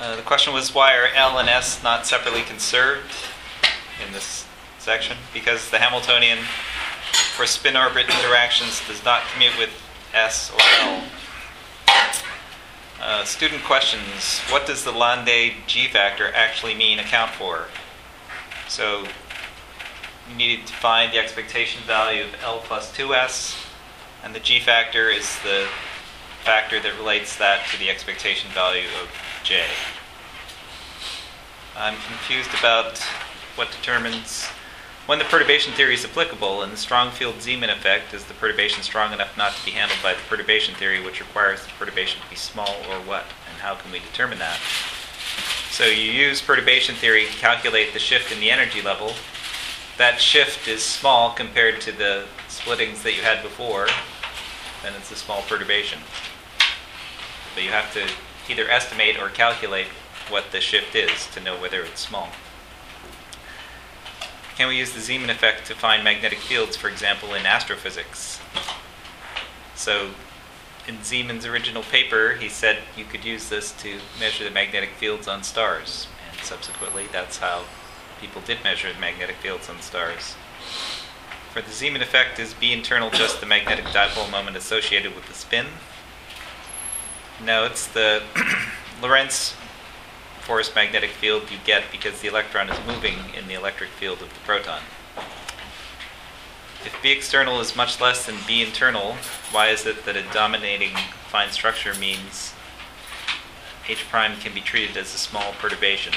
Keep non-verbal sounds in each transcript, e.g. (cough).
Uh, the question was why are L and S not separately conserved in this section? Because the Hamiltonian for spin orbit interactions does not commute with S or L. Uh, student questions. What does the Landé G factor actually mean account for? So you need to find the expectation value of L plus 2S, and the G factor is the factor that relates that to the expectation value of J. I'm confused about what determines when the perturbation theory is applicable, in the strong field Zeeman effect, is the perturbation strong enough not to be handled by the perturbation theory, which requires the perturbation to be small or what? And how can we determine that? So you use perturbation theory to calculate the shift in the energy level. That shift is small compared to the splittings that you had before, then it's a small perturbation. But you have to either estimate or calculate what the shift is to know whether it's small. Can we use the Zeeman effect to find magnetic fields, for example, in astrophysics? So, in Zeeman's original paper, he said you could use this to measure the magnetic fields on stars. And subsequently, that's how people did measure the magnetic fields on stars. For the Zeeman effect, is B internal just the magnetic dipole moment associated with the spin? No, it's the (clears throat) Lorentz force magnetic field you get because the electron is moving in the electric field of the proton. If B external is much less than B internal, why is it that a dominating fine structure means H prime can be treated as a small perturbation?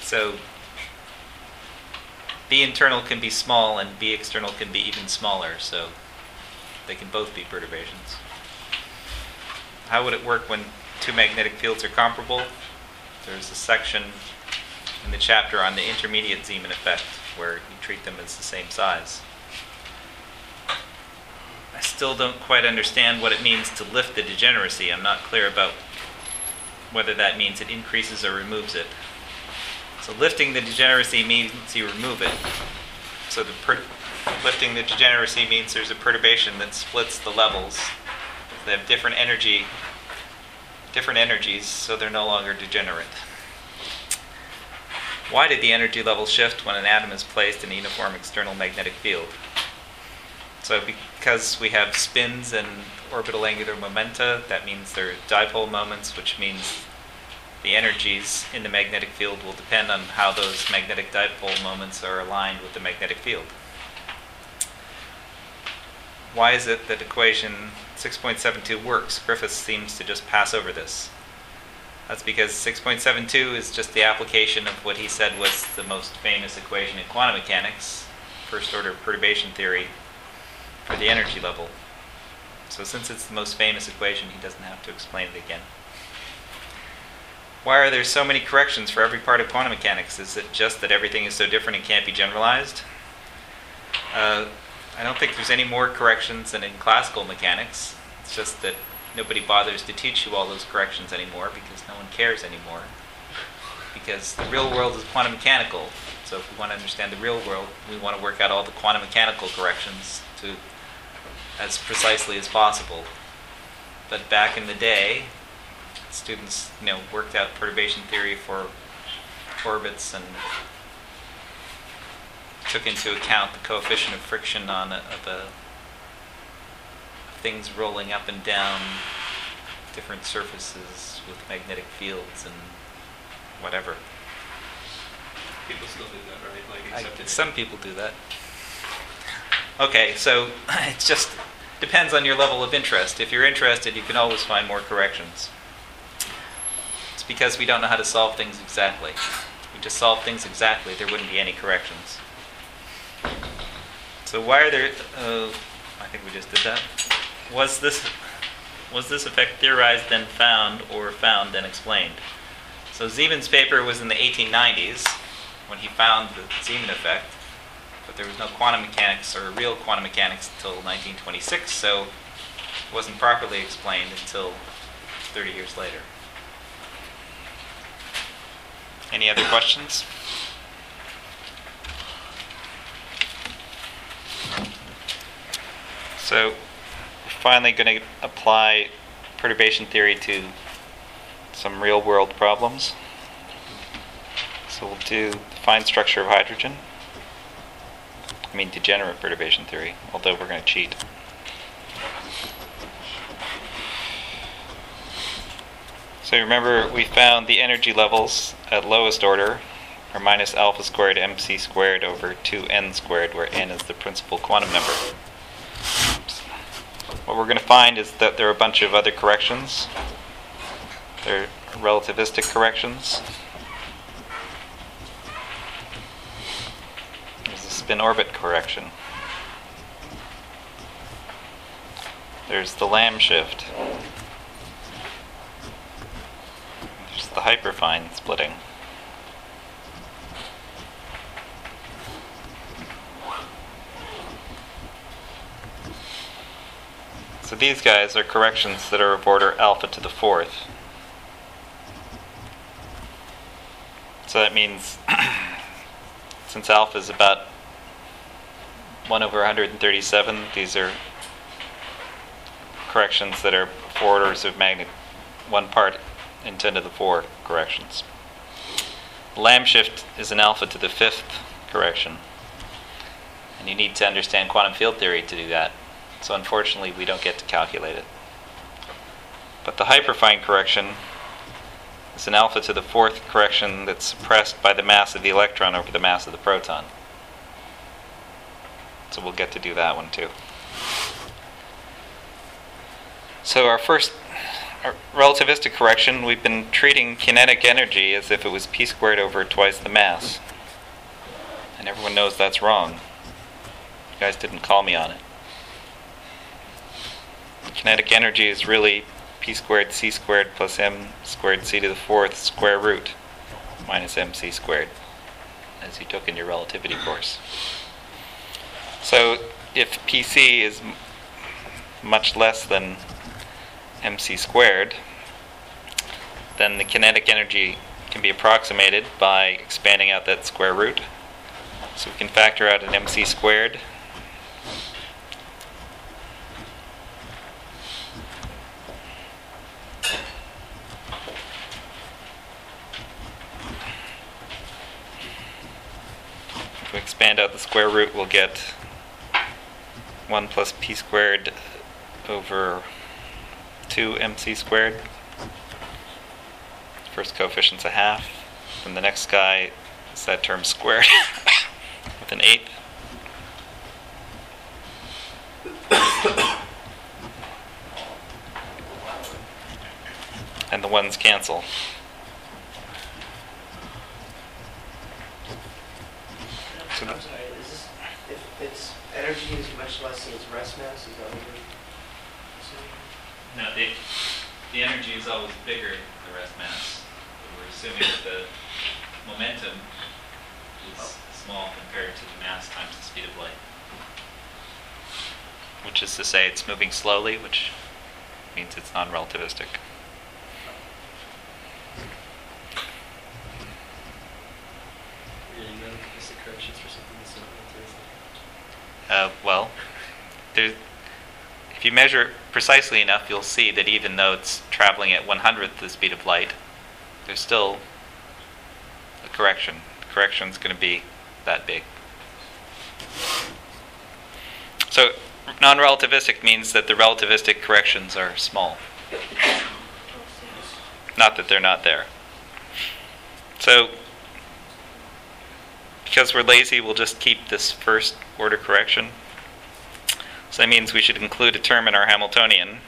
So B internal can be small and B external can be even smaller, so they can both be perturbations. How would it work when two magnetic fields are comparable? There's a section in the chapter on the intermediate Zeeman effect where you treat them as the same size. I still don't quite understand what it means to lift the degeneracy. I'm not clear about whether that means it increases or removes it. So lifting the degeneracy means you remove it. So the per- lifting the degeneracy means there's a perturbation that splits the levels they have different energy, different energies, so they're no longer degenerate. Why did the energy level shift when an atom is placed in a uniform external magnetic field? So because we have spins and orbital angular momenta, that means there are dipole moments, which means the energies in the magnetic field will depend on how those magnetic dipole moments are aligned with the magnetic field. Why is it that equation 6.72 works. Griffiths seems to just pass over this. That's because 6.72 is just the application of what he said was the most famous equation in quantum mechanics, first order perturbation theory, for the energy level. So, since it's the most famous equation, he doesn't have to explain it again. Why are there so many corrections for every part of quantum mechanics? Is it just that everything is so different and can't be generalized? Uh, I don't think there's any more corrections than in classical mechanics. It's just that nobody bothers to teach you all those corrections anymore because no one cares anymore. Because the real world is quantum mechanical. So if we want to understand the real world, we want to work out all the quantum mechanical corrections to as precisely as possible. But back in the day, students, you know, worked out perturbation theory for orbits and took into account the coefficient of friction on a, of uh, a things rolling up and down different surfaces with magnetic fields and whatever. People still do that, right? Like I, some people do that. Okay, so (laughs) it just depends on your level of interest. If you're interested, you can always find more corrections. It's because we don't know how to solve things exactly. If we just solve things exactly, there wouldn't be any corrections. So why are there? Uh, I think we just did that. Was this was this effect theorized then found, or found then explained? So Zeeman's paper was in the 1890s when he found the Zeeman effect, but there was no quantum mechanics or real quantum mechanics until 1926, so it wasn't properly explained until 30 years later. Any other questions? So we're finally going to apply perturbation theory to some real world problems. So we'll do the fine structure of hydrogen. I mean degenerate perturbation theory, although we're going to cheat. So remember, we found the energy levels at lowest order are minus alpha squared mc squared over 2n squared, where n is the principal quantum number. What we're going to find is that there are a bunch of other corrections. They're relativistic corrections. There's a spin orbit correction. There's the Lamb shift. There's the hyperfine splitting. So these guys are corrections that are of order alpha to the fourth. So that means (clears throat) since alpha is about 1 over 137, these are corrections that are four orders of magnitude, one part in 10 to the 4 corrections. Lamb shift is an alpha to the fifth correction. And you need to understand quantum field theory to do that. So unfortunately, we don't get to calculate it. But the hyperfine correction is an alpha to the fourth correction that's suppressed by the mass of the electron over the mass of the proton. So we'll get to do that one too. So our first our relativistic correction, we've been treating kinetic energy as if it was p squared over twice the mass. And everyone knows that's wrong. You guys didn't call me on it kinetic energy is really p squared c squared plus m squared c to the fourth square root minus mc squared, as you took in your relativity course. So if pc is much less than mc squared, then the kinetic energy can be approximated by expanding out that square root. So we can factor out an mc squared If we expand out the square root, we'll get 1 plus p squared over 2 mc squared. First coefficient's a half. And the next guy is that term squared (laughs) with an eighth. and the ones cancel. So I'm sorry, is this, if its energy is much less than its rest mass, is that what you're saying? No, the, the energy is always bigger than the rest mass. We're assuming that the momentum is oh. small compared to the mass times the speed of light. Which is to say, it's moving slowly, which means it's non relativistic. Really relativistic corrections for something that's not relativistic. Uh, well, there, if you measure it precisely enough, you'll see that even though it's traveling at one hundredth the speed of light, there's still a correction. The correction's going to be that big. So, non-relativistic means that the relativistic corrections are small. Not that they're not there. So, because we're lazy, we'll just keep this first order correction. So that means we should include a term in our Hamiltonian,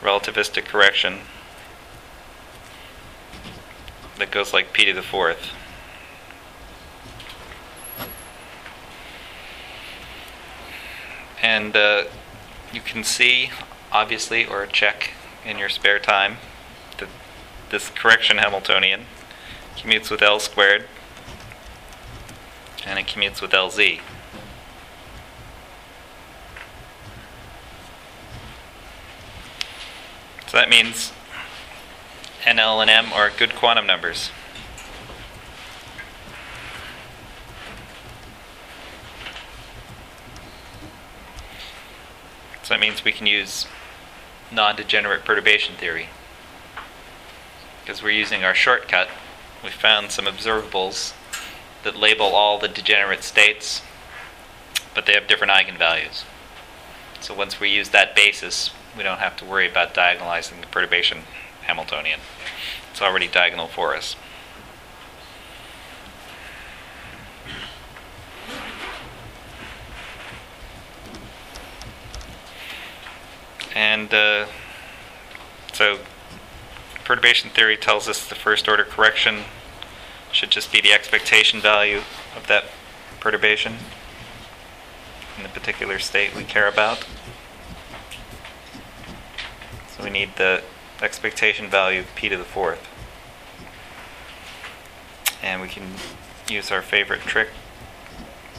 relativistic correction, that goes like p to the fourth. And uh, you can see, obviously, or check in your spare time, that this correction Hamiltonian commutes with L squared and it commutes with LZ. So that means NL and M are good quantum numbers. So that means we can use non-degenerate perturbation theory. Because we're using our shortcut, we found some observables that label all the degenerate states, but they have different eigenvalues. So once we use that basis, we don't have to worry about diagonalizing the perturbation Hamiltonian. It's already diagonal for us. And uh, so perturbation theory tells us the first order correction should just be the expectation value of that perturbation in the particular state we care about. So we need the expectation value p to the fourth. And we can use our favorite trick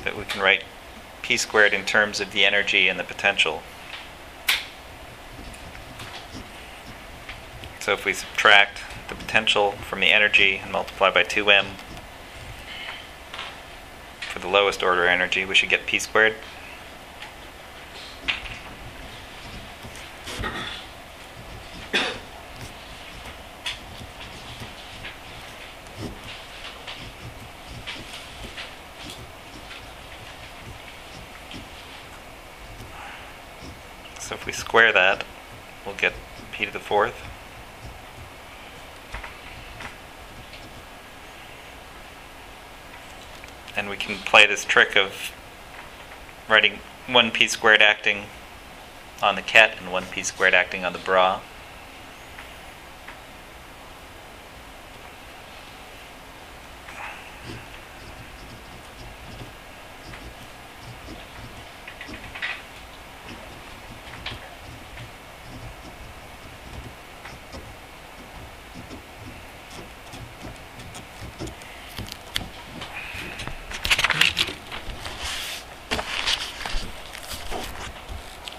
that we can write p squared in terms of the energy and the potential. So if we subtract the potential from the energy and multiply by 2m for the lowest order energy, we should get p squared. So if we square that, we'll get p to the fourth. And we can play this trick of writing 1p squared acting on the ket and 1p squared acting on the bra.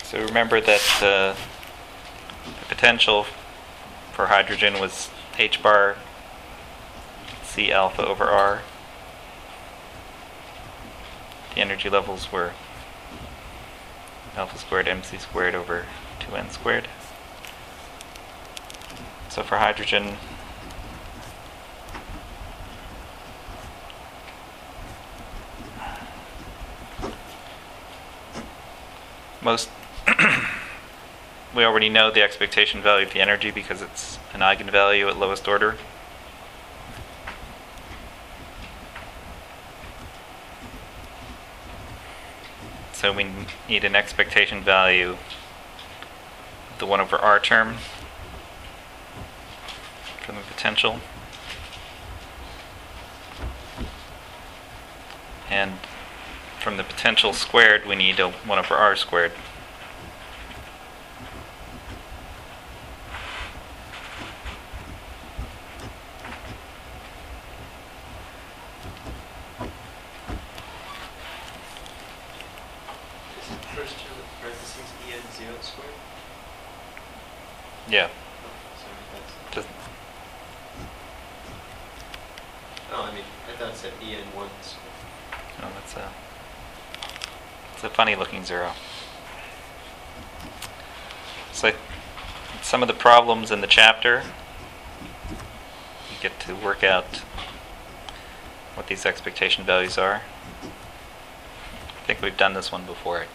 So remember that uh, the potential for hydrogen was h bar c alpha over r. The energy levels were alpha squared mc squared over 2n squared. So for hydrogen, most we already know the expectation value of the energy because it's an eigenvalue at lowest order. So we need an expectation value the 1 over r term from the potential. And from the potential squared, we need a 1 over r squared. Is it first term with parentheses en zero squared? Yeah. Oh, sorry, that's. Just, Oh, I mean, I thought it said en one squared. oh, that's a, it's a funny looking zero. So some of the problems in the chapter, you get to work out what these expectation values are. I think we've done this one before.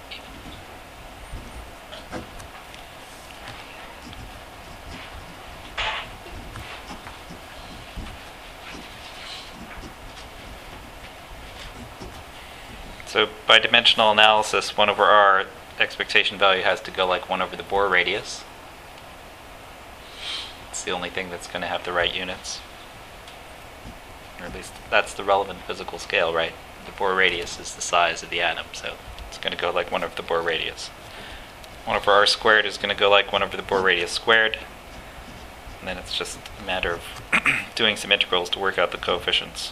So by dimensional analysis, 1 over r expectation value has to go like 1 over the Bohr radius. The only thing that's going to have the right units. Or at least that's the relevant physical scale, right? The Bohr radius is the size of the atom, so it's going to go like 1 over the Bohr radius. 1 over r squared is going to go like 1 over the Bohr radius squared. And then it's just a matter of (clears throat) doing some integrals to work out the coefficients.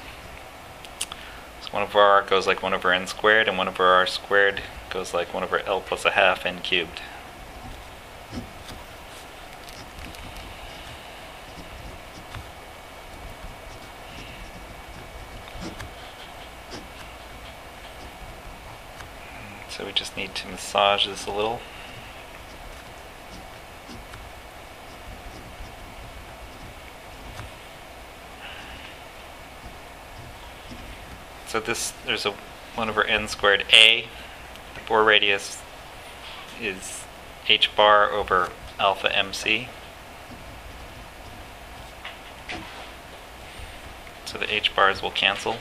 So 1 over r goes like 1 over n squared, and 1 over r squared goes like 1 over l plus a half n cubed. So we just need to massage this a little. So this, there's a 1 over n squared a. The Bohr radius is h bar over alpha mc. So the h bars will cancel.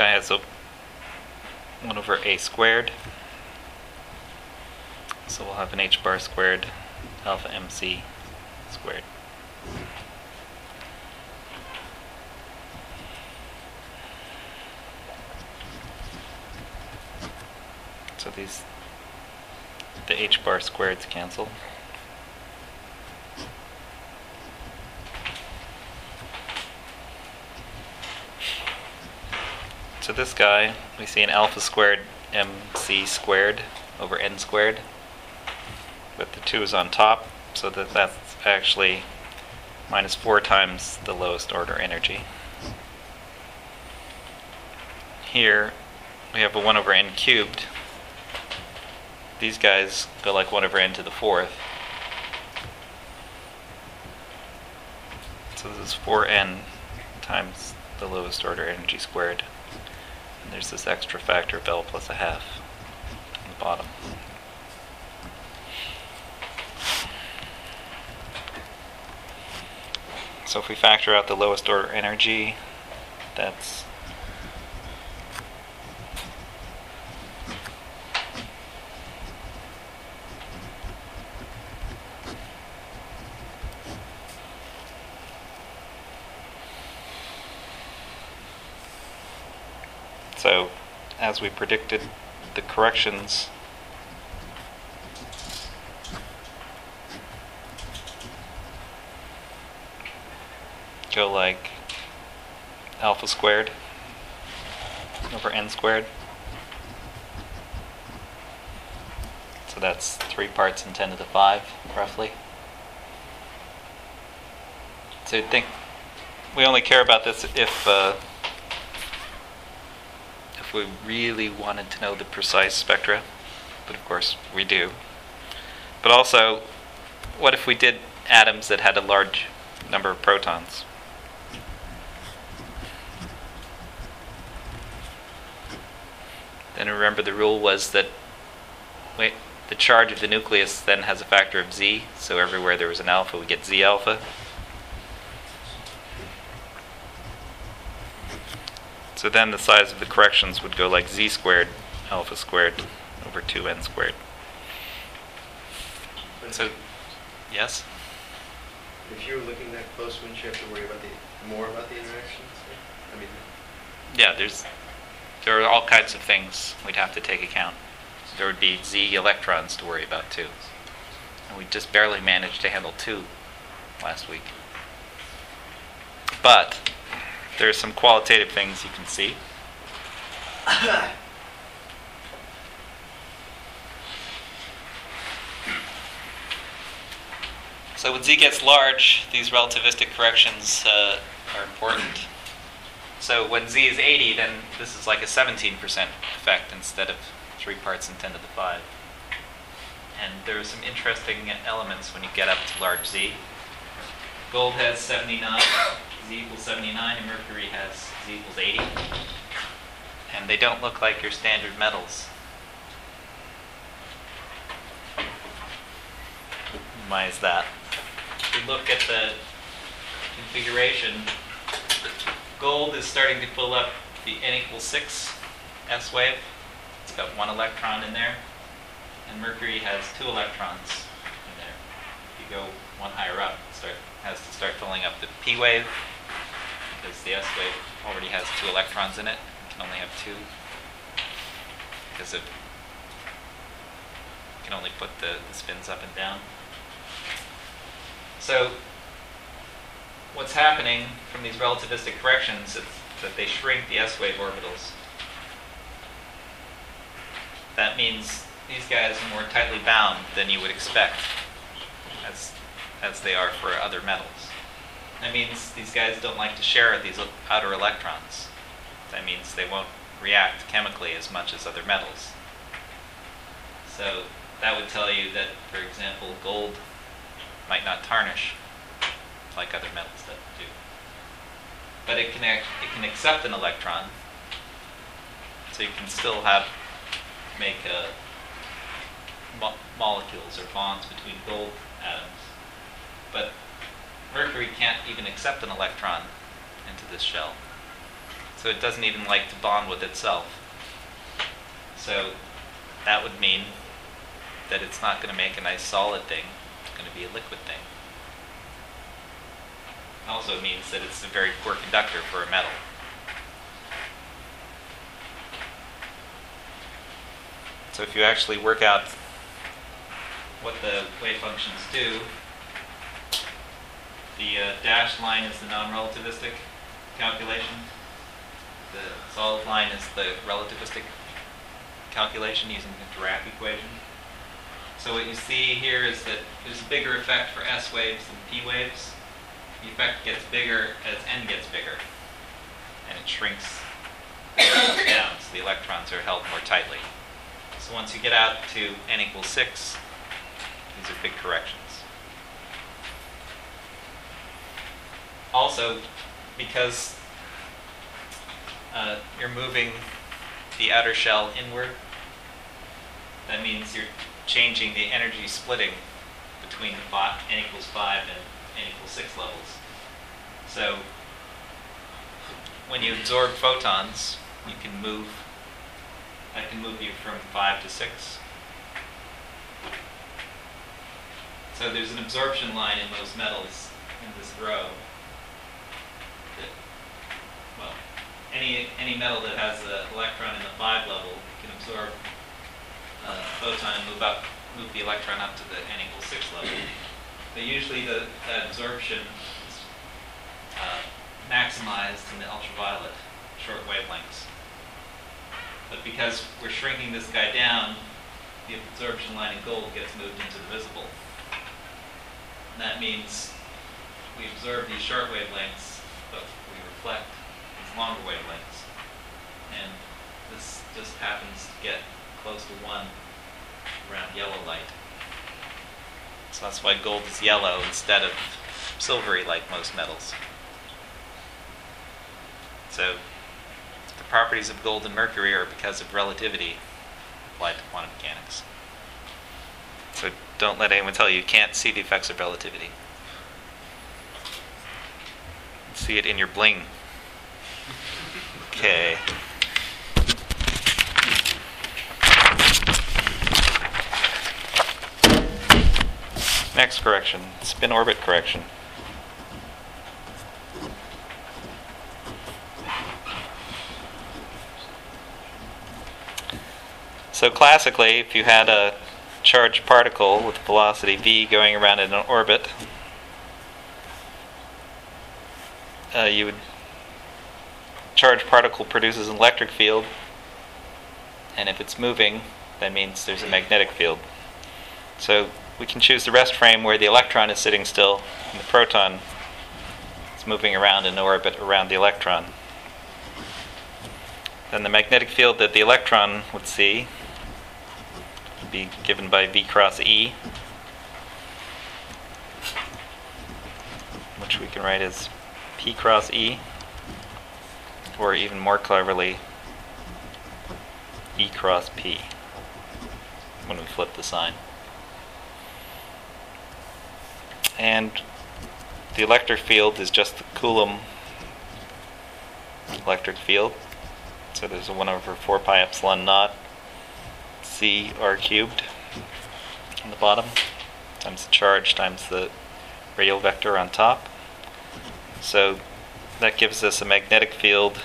Guy has a 1 over a squared. So we'll have an h bar squared alpha mc squared. So these, the h bar squareds cancel. So this guy, we see an alpha squared mc squared over n squared. But the 2 is on top, so that that's actually minus 4 times the lowest order energy. Here, we have a 1 over n cubed. These guys go like 1 over n to the fourth. So this is 4n times the lowest order energy squared. There's this extra factor of L plus a half on the bottom. So if we factor out the lowest order energy, that's So, we predicted, the corrections go like alpha squared over n squared. So that's 3 parts in 10 to the 5, roughly. So you'd think we only care about this if uh, we really wanted to know the precise spectra, but of course we do. But also, what if we did atoms that had a large number of protons? Then remember the rule was that wait, the charge of the nucleus then has a factor of z, so everywhere there was an alpha, we get z alpha. So then the size of the corrections would go like z squared alpha squared over 2n squared. But So, yes? if you were looking that close, wouldn't you have to worry about the more about the interactions? I mean, Yeah, there's there are all kinds of things we'd have to take account. There would be z electrons to worry about too. And we just barely managed to handle two last week. But there are some qualitative things you can see. So when z gets large, these relativistic corrections uh, are important. So when z is 80, then this is like a 17% effect instead of 3 parts in 10 to the 5. And there are some interesting elements when you get up to large z. Gold has 79, z equals 79, and mercury has z equals 80. And they don't look like your standard metals. Why is that? If you look at the configuration, gold is starting to fill up the n equals 6 s wave. It's got one electron in there. And mercury has two electrons in there. If you go one higher up, it start, has to start filling up the p wave because the s wave already has two electrons in it. It can only have two because it can only put the, the spins up and down. So what's happening from these relativistic corrections is that they shrink the s wave orbitals. That means these guys are more tightly bound than you would expect, as, as they are for other metals. That means these guys don't like to share these outer electrons. That means they won't react chemically as much as other metals. So that would tell you that, for example, gold might not tarnish like other metals that do. But it can act, it can accept an electron, so you can still have make uh, mo- molecules or bonds between gold atoms. But mercury can't even accept an electron into this shell, so it doesn't even like to bond with itself. So that would mean that it's not going to make a nice solid thing. It's going to be a liquid thing. It Also means that it's a very poor conductor for a metal. So if you actually work out what the wave functions do, the uh, dashed line is the non-relativistic calculation. The solid line is the relativistic calculation using the Dirac equation. So what you see here is that there's a bigger effect for S waves than P waves. The effect gets bigger as n gets bigger, and it shrinks (coughs) down, so the electrons are held more tightly. So once you get out to n equals 6, these are big corrections. Also, because uh, you're moving the outer shell inward, that means you're changing the energy splitting between the n equals 5 and n equals 6 levels. So when you absorb photons, you can move, that can move you from 5 to 6. So there's an absorption line in most metals in this row. That, well, any, any metal that has an electron in the 5 level can absorb a photon and move up, move the electron up to the n equals 6 level. But usually the, that absorption is uh, maximized in the ultraviolet short wavelengths. But because we're shrinking this guy down, the absorption line in gold gets moved into the visible. And that means we absorb these short wavelengths, but we reflect longer wavelengths. And this just happens to get close to one around yellow light. So that's why gold is yellow instead of silvery like most metals. So the properties of gold and mercury are because of relativity applied to quantum mechanics. So don't let anyone tell you you can't see the effects of relativity. See it in your bling. Okay. Next correction, spin orbit correction. So classically, if you had a charged particle with velocity v going around in an orbit, uh, you would charged particle produces an electric field, and if it's moving, that means there's a magnetic field. So we can choose the rest frame where the electron is sitting still and the proton is moving around in orbit around the electron. Then the magnetic field that the electron would see would be given by V cross E, which we can write as P cross E, or even more cleverly, E cross P when we flip the sign. And the electric field is just the Coulomb electric field. So there's a 1 over 4 pi epsilon naught c r cubed on the bottom times the charge times the radial vector on top. So that gives us a magnetic field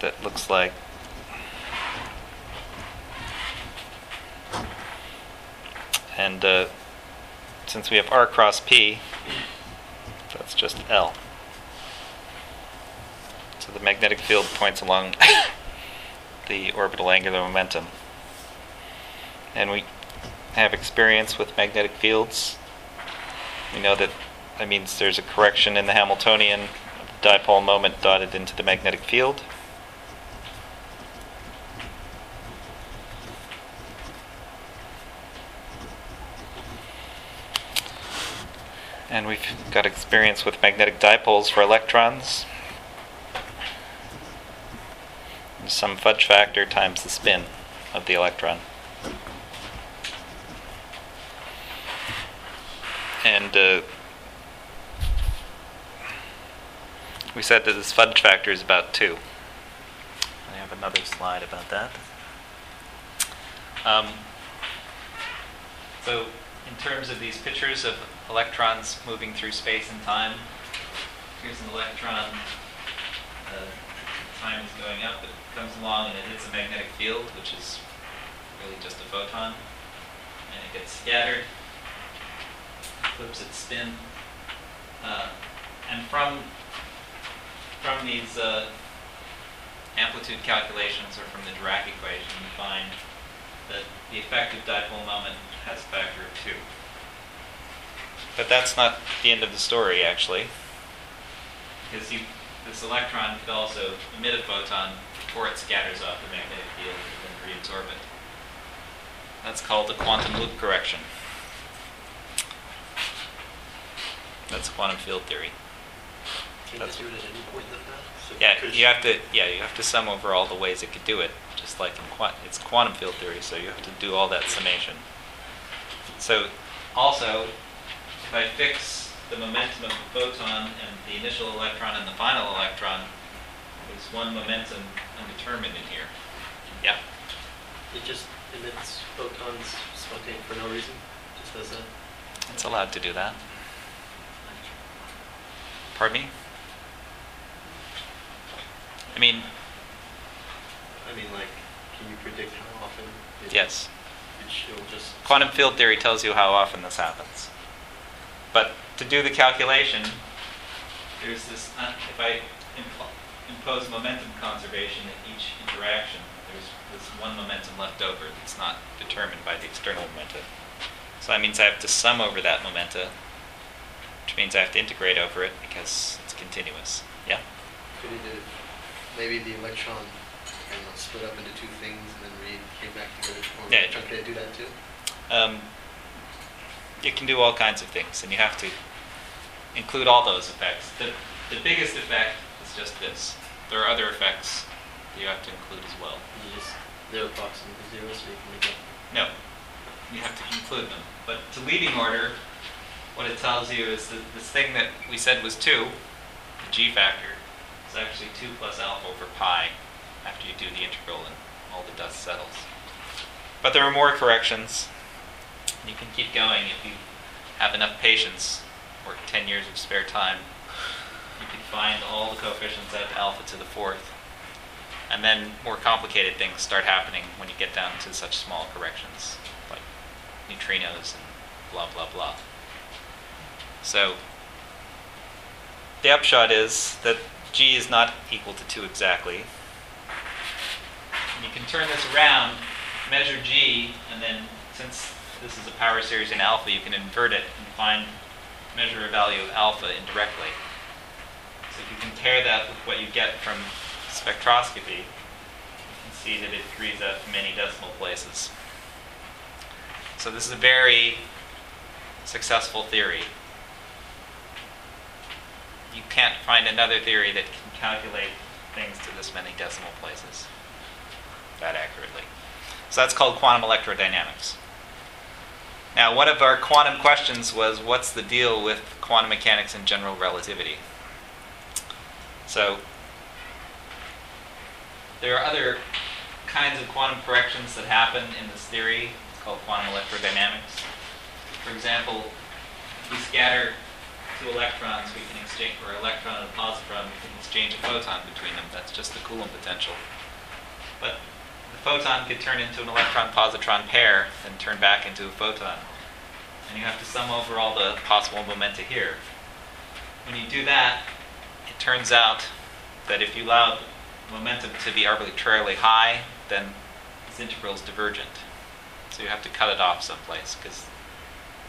that looks like and uh, since we have r cross p, that's just L. So the magnetic field points along (coughs) the orbital angular momentum. And we have experience with magnetic fields. We know that that means there's a correction in the Hamiltonian dipole moment dotted into the magnetic field. And we've got experience with magnetic dipoles for electrons. Some fudge factor times the spin of the electron. And uh, we said that this fudge factor is about 2. I have another slide about that. Um, so, in terms of these pictures of electrons moving through space and time, here's an electron. Uh, time is going up, it comes along and it hits a magnetic field, which is really just a photon, and it gets scattered, flips its spin, uh, and from from these uh, amplitude calculations or from the Dirac equation, you find that the effective dipole moment has a factor of 2. But that's not the end of the story, actually. Because you, this electron could also emit a photon before it scatters off the magnetic field and then reabsorb it. That's called the quantum loop correction. That's quantum field theory. Can That's- you do it at any point in the? So Yeah, you have to. Yeah, you have to sum over all the ways it could do it, just like in quant. It's quantum field theory, so you have to do all that summation. So, also, if I fix the momentum of the photon and the initial electron and the final electron, there's one momentum undetermined in here. Yeah. It just emits photons spontaneously for no reason. Just does that. It's allowed to do that. Pardon me? I mean, I mean, like, can you predict how often? It, yes. It, will just. Quantum field theory tells you how often this happens. But to do the calculation, there's this, uh, if I impose momentum conservation at each interaction, there's this one momentum left over that's not determined by the external momenta. So that means I have to sum over that momenta, which means I have to integrate over it because it's continuous. Yeah? Could it, maybe the electron, I split up into two things and then re came back together to Yeah, Could it do that too? Um, you can do all kinds of things, and you have to include all those effects. The, the biggest effect is just this. There are other effects that you have to include as well. You just they're approximately zero, so you can make it. No, you have to include them. But to leading order, what it tells you is that this thing that we said was 2, the g factor, is actually 2 plus alpha over pi after you do the integral and all the dust settles. But there are more corrections. You can keep going if you have enough patience or 10 years of spare time. You can find all the coefficients at alpha to the fourth. And then more complicated things start happening when you get down to such small corrections, like neutrinos and blah, blah, blah. So, the upshot is that g is not equal to 2 exactly. And you can turn this around, measure g, and then since this is a power series in alpha, you can invert it and find measure a value of alpha indirectly. So if you compare that with what you get from spectroscopy, you can see that it agrees up to many decimal places. So this is a very successful theory. You can't find another theory that can calculate things to this many decimal places that accurately. So that's called quantum electrodynamics. Now, one of our quantum questions was what's the deal with quantum mechanics and general relativity? So, there are other kinds of quantum corrections that happen in this theory. It's called quantum electrodynamics. For example, if we scatter two electrons, we can exchange, or electron and a positron, we can exchange a photon between them. That's just the Coulomb potential. But photon could turn into an electron-positron pair, and turn back into a photon. And you have to sum over all the possible momenta here. When you do that, it turns out that if you allow momentum to be arbitrarily high, then this integral is divergent. So you have to cut it off someplace because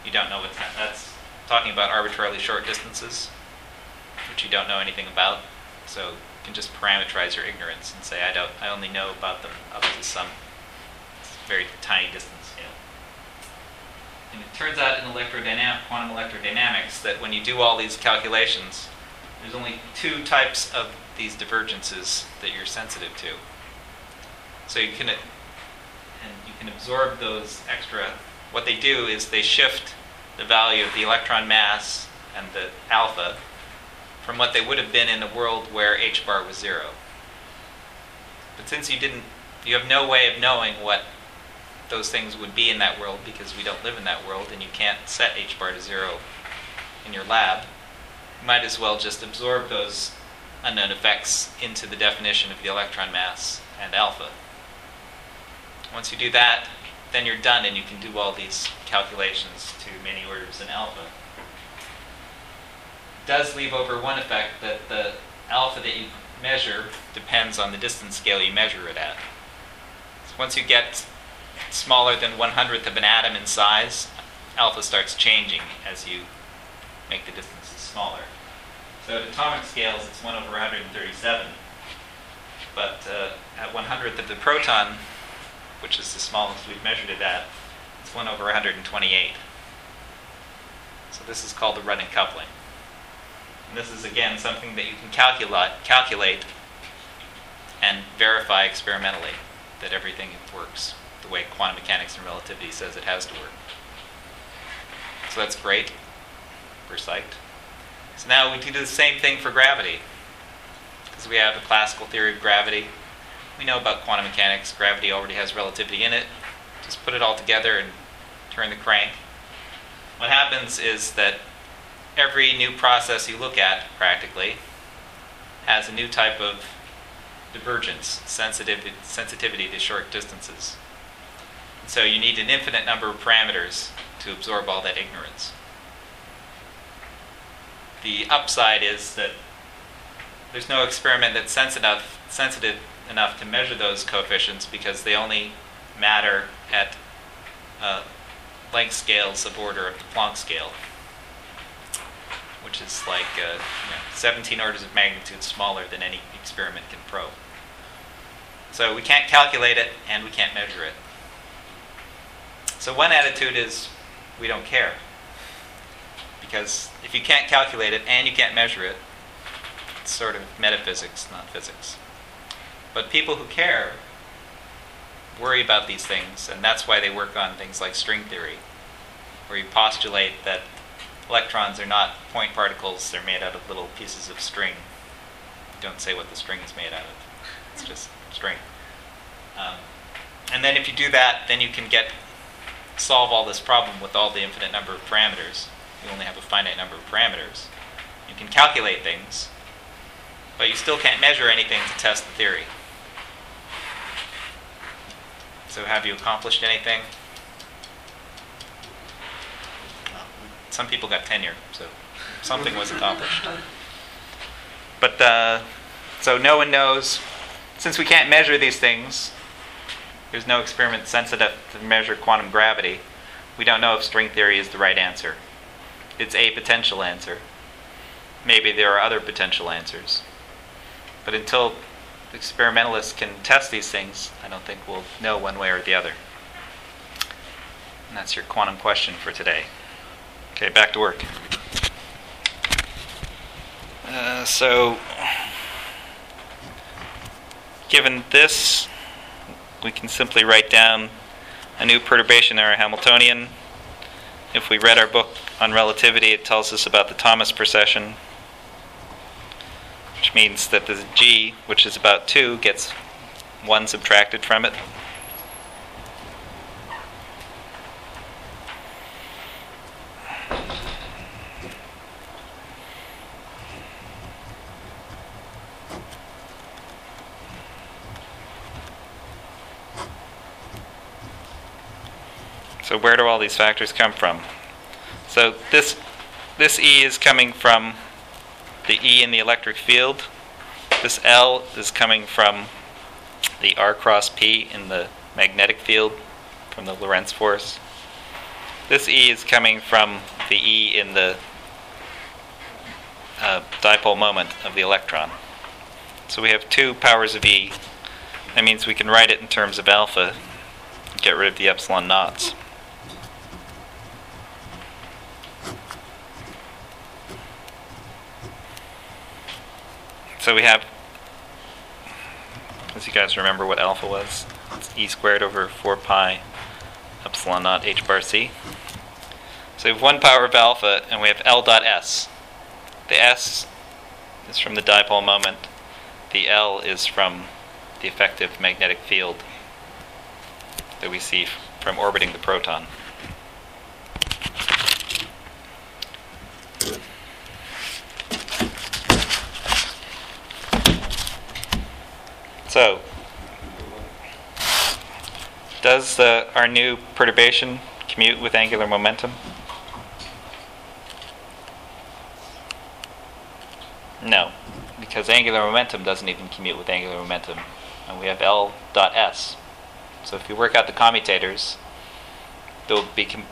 you don't know what's happening. That's talking about arbitrarily short distances, which you don't know anything about. So can just parameterize your ignorance and say, I don't, I only know about them up to some very tiny distance. And it turns out in electrodynam- quantum electrodynamics that when you do all these calculations, there's only two types of these divergences that you're sensitive to. So you can, and you can absorb those extra. What they do is they shift the value of the electron mass and the alpha from what they would have been in a world where h bar was zero. But since you didn't, you have no way of knowing what those things would be in that world because we don't live in that world and you can't set h bar to zero in your lab. You might as well just absorb those unknown effects into the definition of the electron mass and alpha. Once you do that, then you're done and you can do all these calculations to many orders in alpha. Does leave over one effect that the alpha that you measure depends on the distance scale you measure it at. So once you get smaller than one hundredth of an atom in size, alpha starts changing as you make the distances smaller. So at atomic scales, it's 1 over 137. But uh, at one hundredth of the proton, which is the smallest we've measured it at, it's 1 over 128. So this is called the running coupling. And this is again something that you can calculate, calculate and verify experimentally that everything works the way quantum mechanics and relativity says it has to work. So that's great. We're psyched. So now we can do the same thing for gravity. Because we have a classical theory of gravity. We know about quantum mechanics. Gravity already has relativity in it. Just put it all together and turn the crank. What happens is that every new process you look at, practically, has a new type of divergence, sensitivity, sensitivity to short distances. So you need an infinite number of parameters to absorb all that ignorance. The upside is that there's no experiment that's sensitive, sensitive enough to measure those coefficients because they only matter at uh, length scales of order of the Planck scale, which is like uh, you know, 17 orders of magnitude smaller than any experiment can probe. So we can't calculate it and we can't measure it. So one attitude is we don't care. Because if you can't calculate it and you can't measure it, it's sort of metaphysics, not physics. But people who care worry about these things, and that's why they work on things like string theory, where you postulate that electrons are not point particles, they're made out of little pieces of string. Don't say what the string is made out of, it's just string. Um, and then if you do that, then you can get solve all this problem with all the infinite number of parameters. You only have a finite number of parameters. You can calculate things, but you still can't measure anything to test the theory. So have you accomplished anything? Some people got tenure, so something was accomplished. (laughs) But uh, so no one knows, since we can't measure these things, there's no experiment sensitive to measure quantum gravity. We don't know if string theory is the right answer. It's a potential answer. Maybe there are other potential answers. But until experimentalists can test these things, I don't think we'll know one way or the other. And that's your quantum question for today. Okay, back to work. Uh, so, given this, we can simply write down a new perturbation our Hamiltonian. If we read our book on relativity, it tells us about the Thomas precession, which means that the g, which is about 2, gets 1 subtracted from it. So where do all these factors come from? So this this E is coming from the E in the electric field. This L is coming from the R cross P in the magnetic field from the Lorentz force. This E is coming from the E in the uh, dipole moment of the electron. So we have two powers of E. That means we can write it in terms of alpha, get rid of the epsilon naughts. So we have, as you guys remember what alpha was, it's e squared over 4 pi epsilon naught h bar c. So we have one power of alpha, and we have L dot S. The S is from the dipole moment. The L is from the effective magnetic field that we see from orbiting the proton. So, does uh, our new perturbation commute with angular momentum? No, because angular momentum doesn't even commute with angular momentum. And we have L dot S. So if you work out the commutators, there will be com-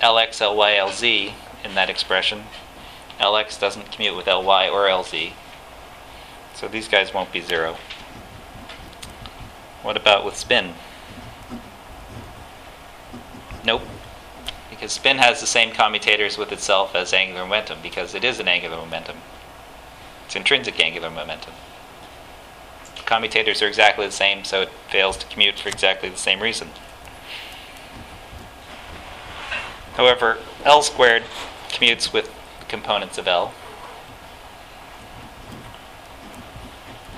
Lx, Ly, Lz in that expression. Lx doesn't commute with Ly or Lz. So these guys won't be zero. What about with spin? Nope. Because spin has the same commutators with itself as angular momentum because it is an angular momentum. It's intrinsic angular momentum. The commutators are exactly the same, so it fails to commute for exactly the same reason. However, L squared commutes with components of L.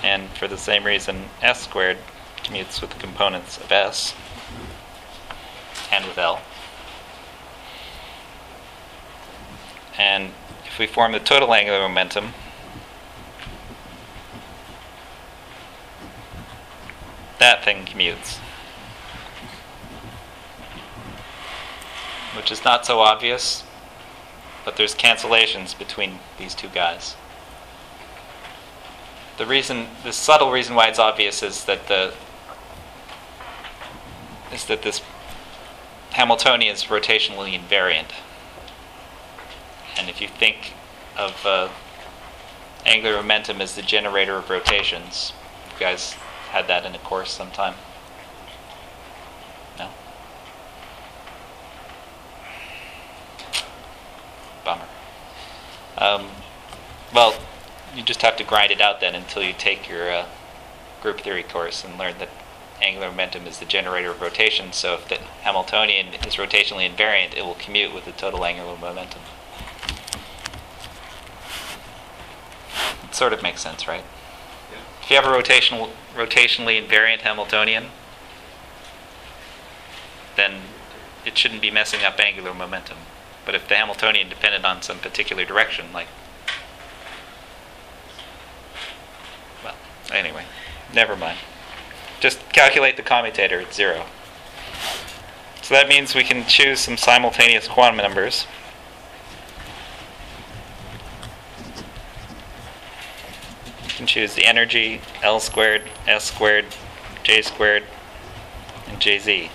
And for the same reason, S squared commutes with the components of S and with L. And if we form the total angular momentum, that thing commutes. Which is not so obvious, but there's cancellations between these two guys. The reason, the subtle reason why it's obvious is that the is that this Hamiltonian is rotationally invariant. And if you think of uh, angular momentum as the generator of rotations, you guys had that in a course sometime? No? Bummer. Um, well, you just have to grind it out then until you take your uh, group theory course and learn that angular momentum is the generator of rotation. So if the Hamiltonian is rotationally invariant, it will commute with the total angular momentum. It sort of makes sense, right? If you have a rotational, rotationally invariant Hamiltonian, then it shouldn't be messing up angular momentum. But if the Hamiltonian depended on some particular direction, like, well, anyway, never mind. Just calculate the commutator at zero. So that means we can choose some simultaneous quantum numbers. You can choose the energy, L squared, S squared, J squared, and JZ.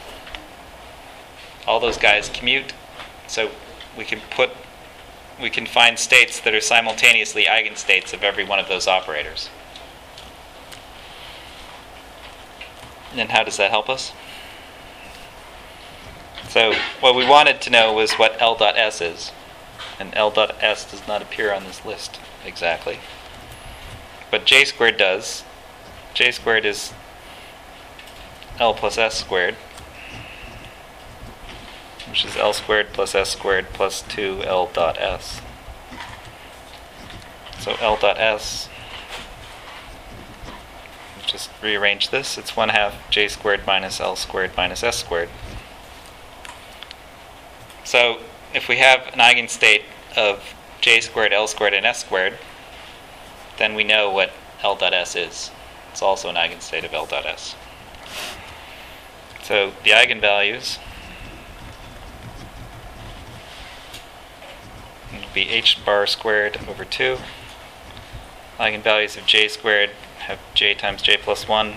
All those guys commute, so we can put, we can find states that are simultaneously eigenstates of every one of those operators. And how does that help us? So what we wanted to know was what L dot S is. And L dot S does not appear on this list exactly. But J squared does. J squared is L plus S squared. Which is L squared plus S squared plus 2 L dot S. So L dot S just rearrange this. It's 1 half j squared minus l squared minus s squared. So if we have an eigenstate of j squared, l squared, and s squared, then we know what l dot s is. It's also an eigenstate of l dot s. So the eigenvalues will be h bar squared over 2. Eigenvalues of j squared have j times j plus 1,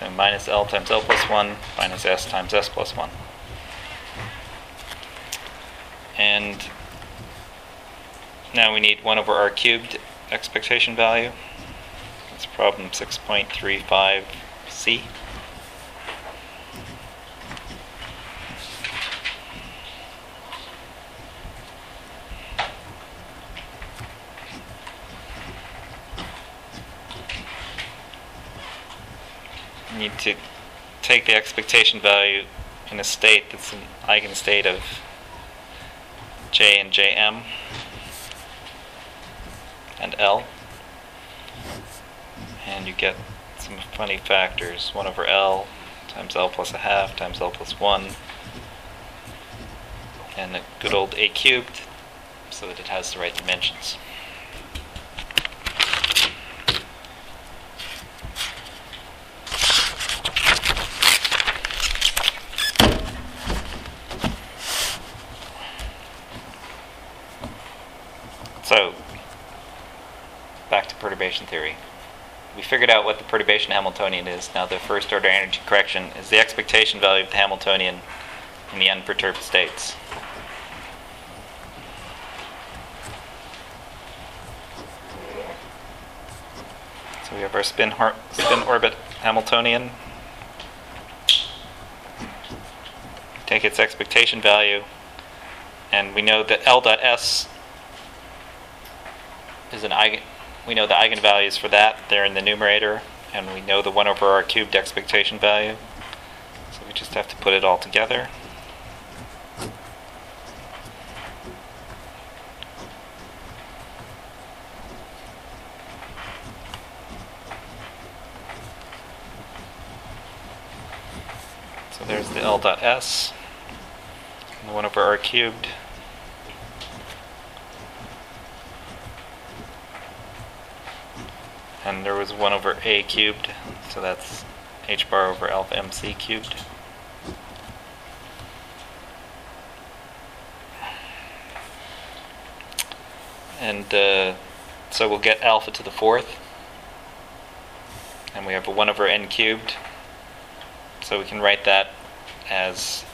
then minus l times l plus 1, minus s times s plus 1. And now we need 1 over r cubed expectation value. That's problem 6.35c. you need to take the expectation value in a state that's an eigenstate of J and Jm and L. And you get some funny factors. 1 over L times L plus a half times L plus 1. And a good old A cubed so that it has the right dimensions. So, back to perturbation theory. We figured out what the perturbation Hamiltonian is. Now, the first order energy correction is the expectation value of the Hamiltonian in the unperturbed states. So we have our spin, har- spin orbit Hamiltonian. Take its expectation value, and we know that L dot S is an eigen. We know the eigenvalues for that. They're in the numerator, and we know the one over r cubed expectation value. So we just have to put it all together. So there's the L dot S, and the one over r cubed. And there was 1 over a cubed, so that's h bar over alpha mc cubed. And uh, so we'll get alpha to the fourth. And we have a 1 over n cubed. So we can write that as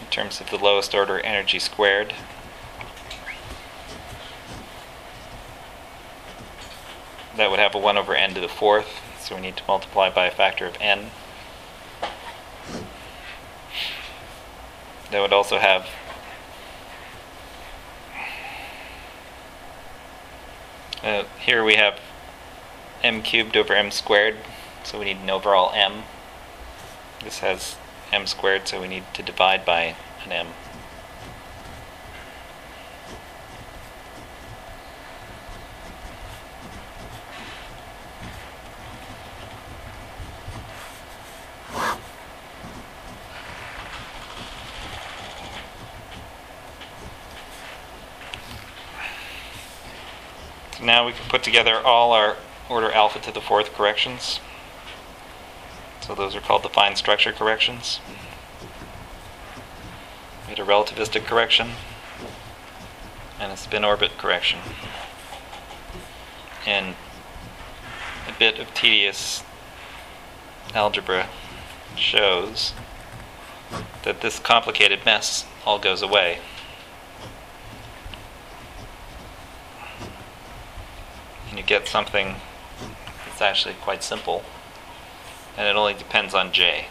in terms of the lowest order energy squared. That would have a 1 over n to the fourth, so we need to multiply by a factor of n. That would also have uh, here we have m cubed over m squared, so we need an overall m. This has m squared, so we need to divide by an m. So now we can put together all our order alpha to the fourth corrections. So those are called the fine structure corrections. We had a relativistic correction and a spin orbit correction. And a bit of tedious algebra shows that this complicated mess all goes away. and you get something that's actually quite simple, and it only depends on j.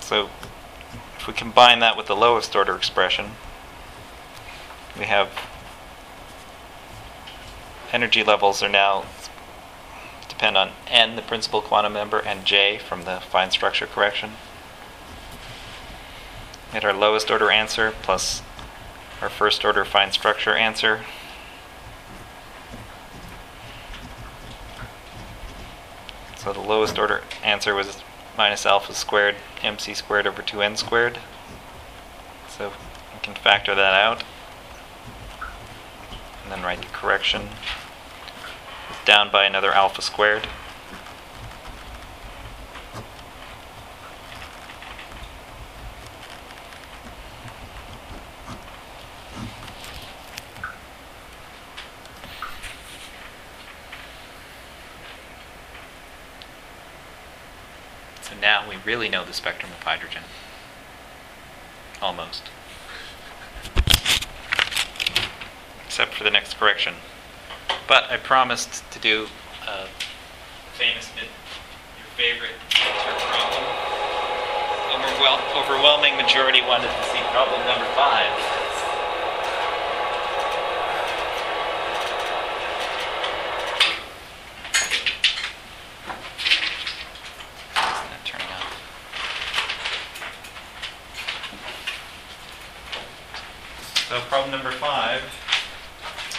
So if we combine that with the lowest order expression, we have energy levels are now depend on n, the principal quantum number, and j from the fine structure correction. Get our lowest order answer plus our first order fine structure answer. So the lowest order answer was minus alpha squared mc squared over 2n squared. So we can factor that out. And then write the correction. Down by another alpha squared. So now we really know the spectrum of hydrogen. Almost. Except for the next correction. But I promised to do a famous mid, your favorite answer problem. Overwhel- overwhelming majority wanted to see problem number five. Problem number five,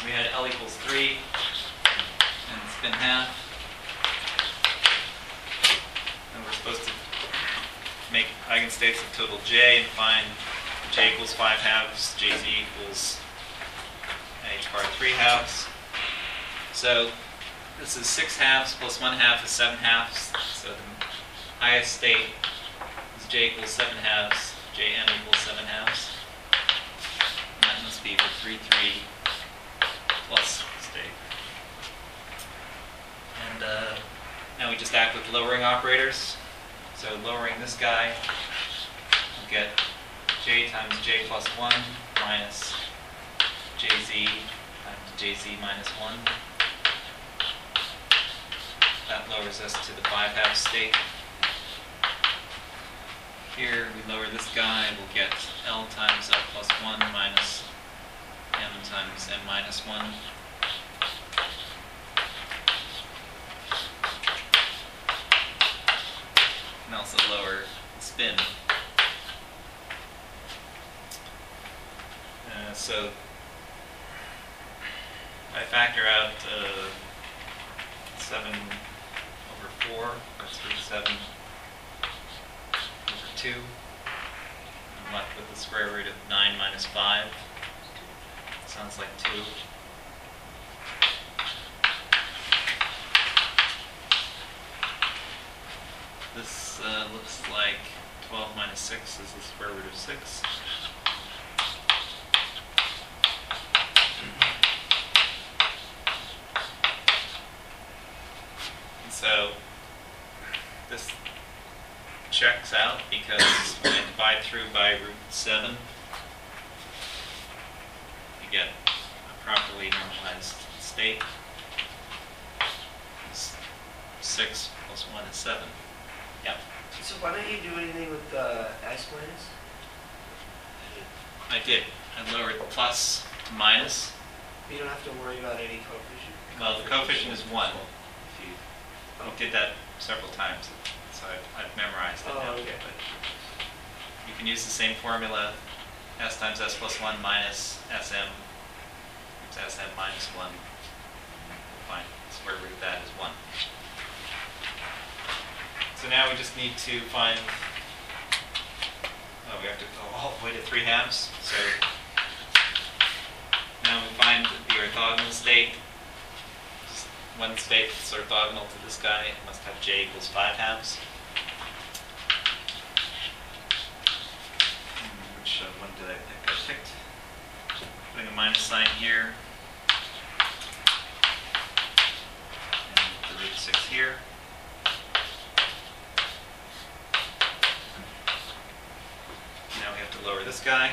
we had L equals three, and spin half. And we're supposed to make eigenstates of total j and find j equals five halves, jz equals h bar three halves. So this is six halves plus one half is seven halves. So the highest state is j equals seven halves, jm equals seven halves. The three three plus state. And uh, now we just act with lowering operators. So lowering this guy, we'll get j times j plus 1 minus jz times jz minus 1. That lowers us to the 5 half state. Here we lower this guy, we'll get L times L plus 1 minus times M minus 1. And also lower spin. Uh, so I factor out uh, 7 over 4, that's root 7 over 2. I'm left with the square root of 9 minus 5. Sounds like 2. This uh, looks like 12 minus 6 is the square root of 6. And so this out because (coughs) when I divide through by root 7, you get a properly normalized state. 6 plus 1 is 7. Yep. So why don't you do anything with the S minus? I did. I lowered plus to minus. You don't have to worry about any coefficient. Well, the coefficient is 1. If you, I did that several times, so I've, I've memorized it now. Oh, okay. But you can use the same formula, s times s plus 1 minus sm, times sm minus 1. Fine, square root of that is 1. So now we just need to find, oh, we have to go all the way to 3 halves. So now we find the orthogonal state. Just One state that's orthogonal to this guy it must have j equals 5 halves. Hmm, Which uh, one did I think I picked? Putting a minus sign here. And the root 6 here. Now we have to lower this guy.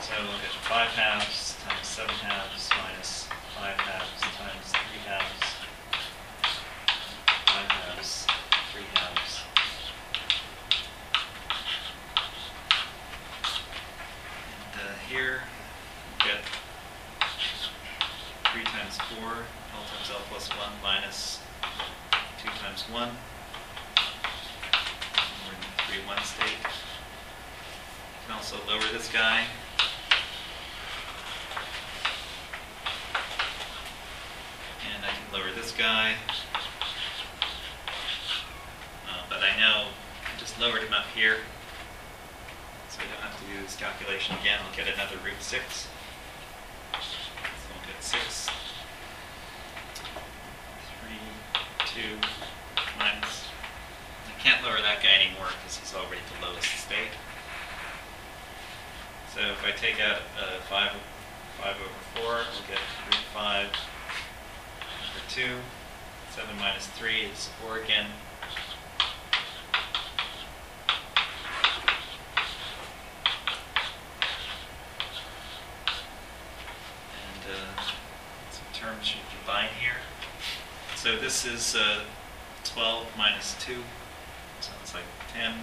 So we'll get 5 halves times 7 halves minus 5 halves times 3 halves. 5 halves, 3 halves. And uh, here get 3 times 4, L times L plus 1 minus 2 times 1. We're in the 3 1 state. Can also lower this guy. And I can lower this guy. Uh, but I know I just lowered him up here. So I don't have to do this calculation again. I'll get another root 6. So I'll get 6. 3, 2, minus. I can't lower that guy anymore because he's already the lowest state. So if I take out uh, 5, 5 over 4, we'll get root 5 over 2. 7 minus 3 is 4 again. And uh, some terms should combine here. So this is uh, 12 minus 2, sounds like 10. And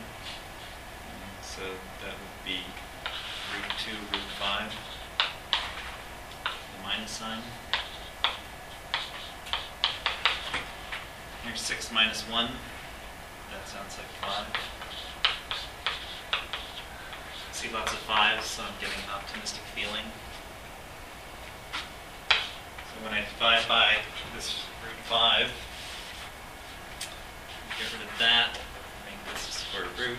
So that would be root 2, root 5. The minus sign. Here's 6 minus 1. That sounds like 5. see lots of fives, so I'm getting an optimistic feeling. So when I divide by this root five, get rid of that, make this square root.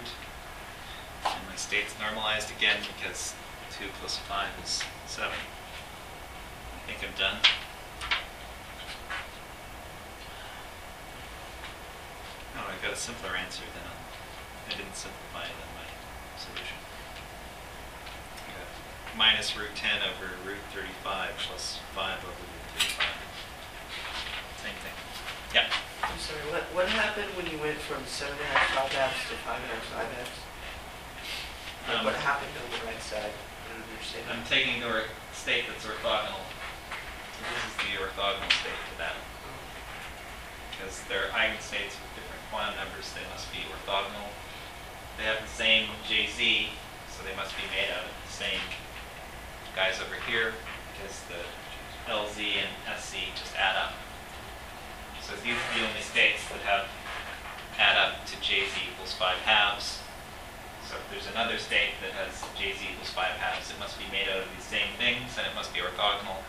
And my state's normalized again because two plus five is seven. I think I'm done. Oh, I got a simpler answer than, um, I didn't simplify it in my solution. Minus root ten over root thirty-five plus five over root thirty-five. Same thing. Yeah. I'm sorry, what, what happened when you went from seven and a half five halves to five and a half five halves? Like, Um, What happened on the right side? I don't understand. I'm taking the or- state that's orthogonal. This is the orthogonal state to that. Because they're eigenstates with different quantum numbers, they must be orthogonal. They have the same JZ, so they must be made out of the same guys over here, because the LZ and SZ just add up. So these are the only states that have add up to JZ equals five halves. So if there's another state that has JZ equals five halves, it must be made out of these same things, and it must be orthogonal.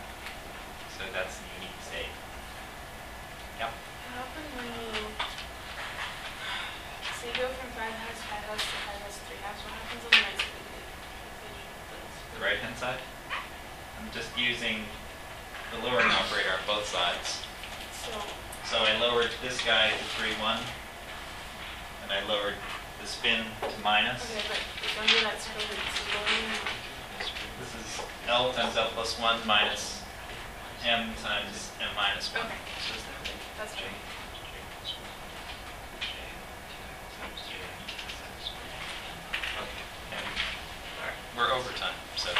So that's the unique state. Yep. How come when so you go from five halves, five halves to five halves, three halves, what happens on the right side of the equation? The right-hand side. I'm just using the lowering operator on both sides. So, so I lowered this guy to three one, and I lowered the spin to minus. Okay, but that it's This is L times L plus one minus M times M minus one. Okay. That's true. Okay. We're over time, so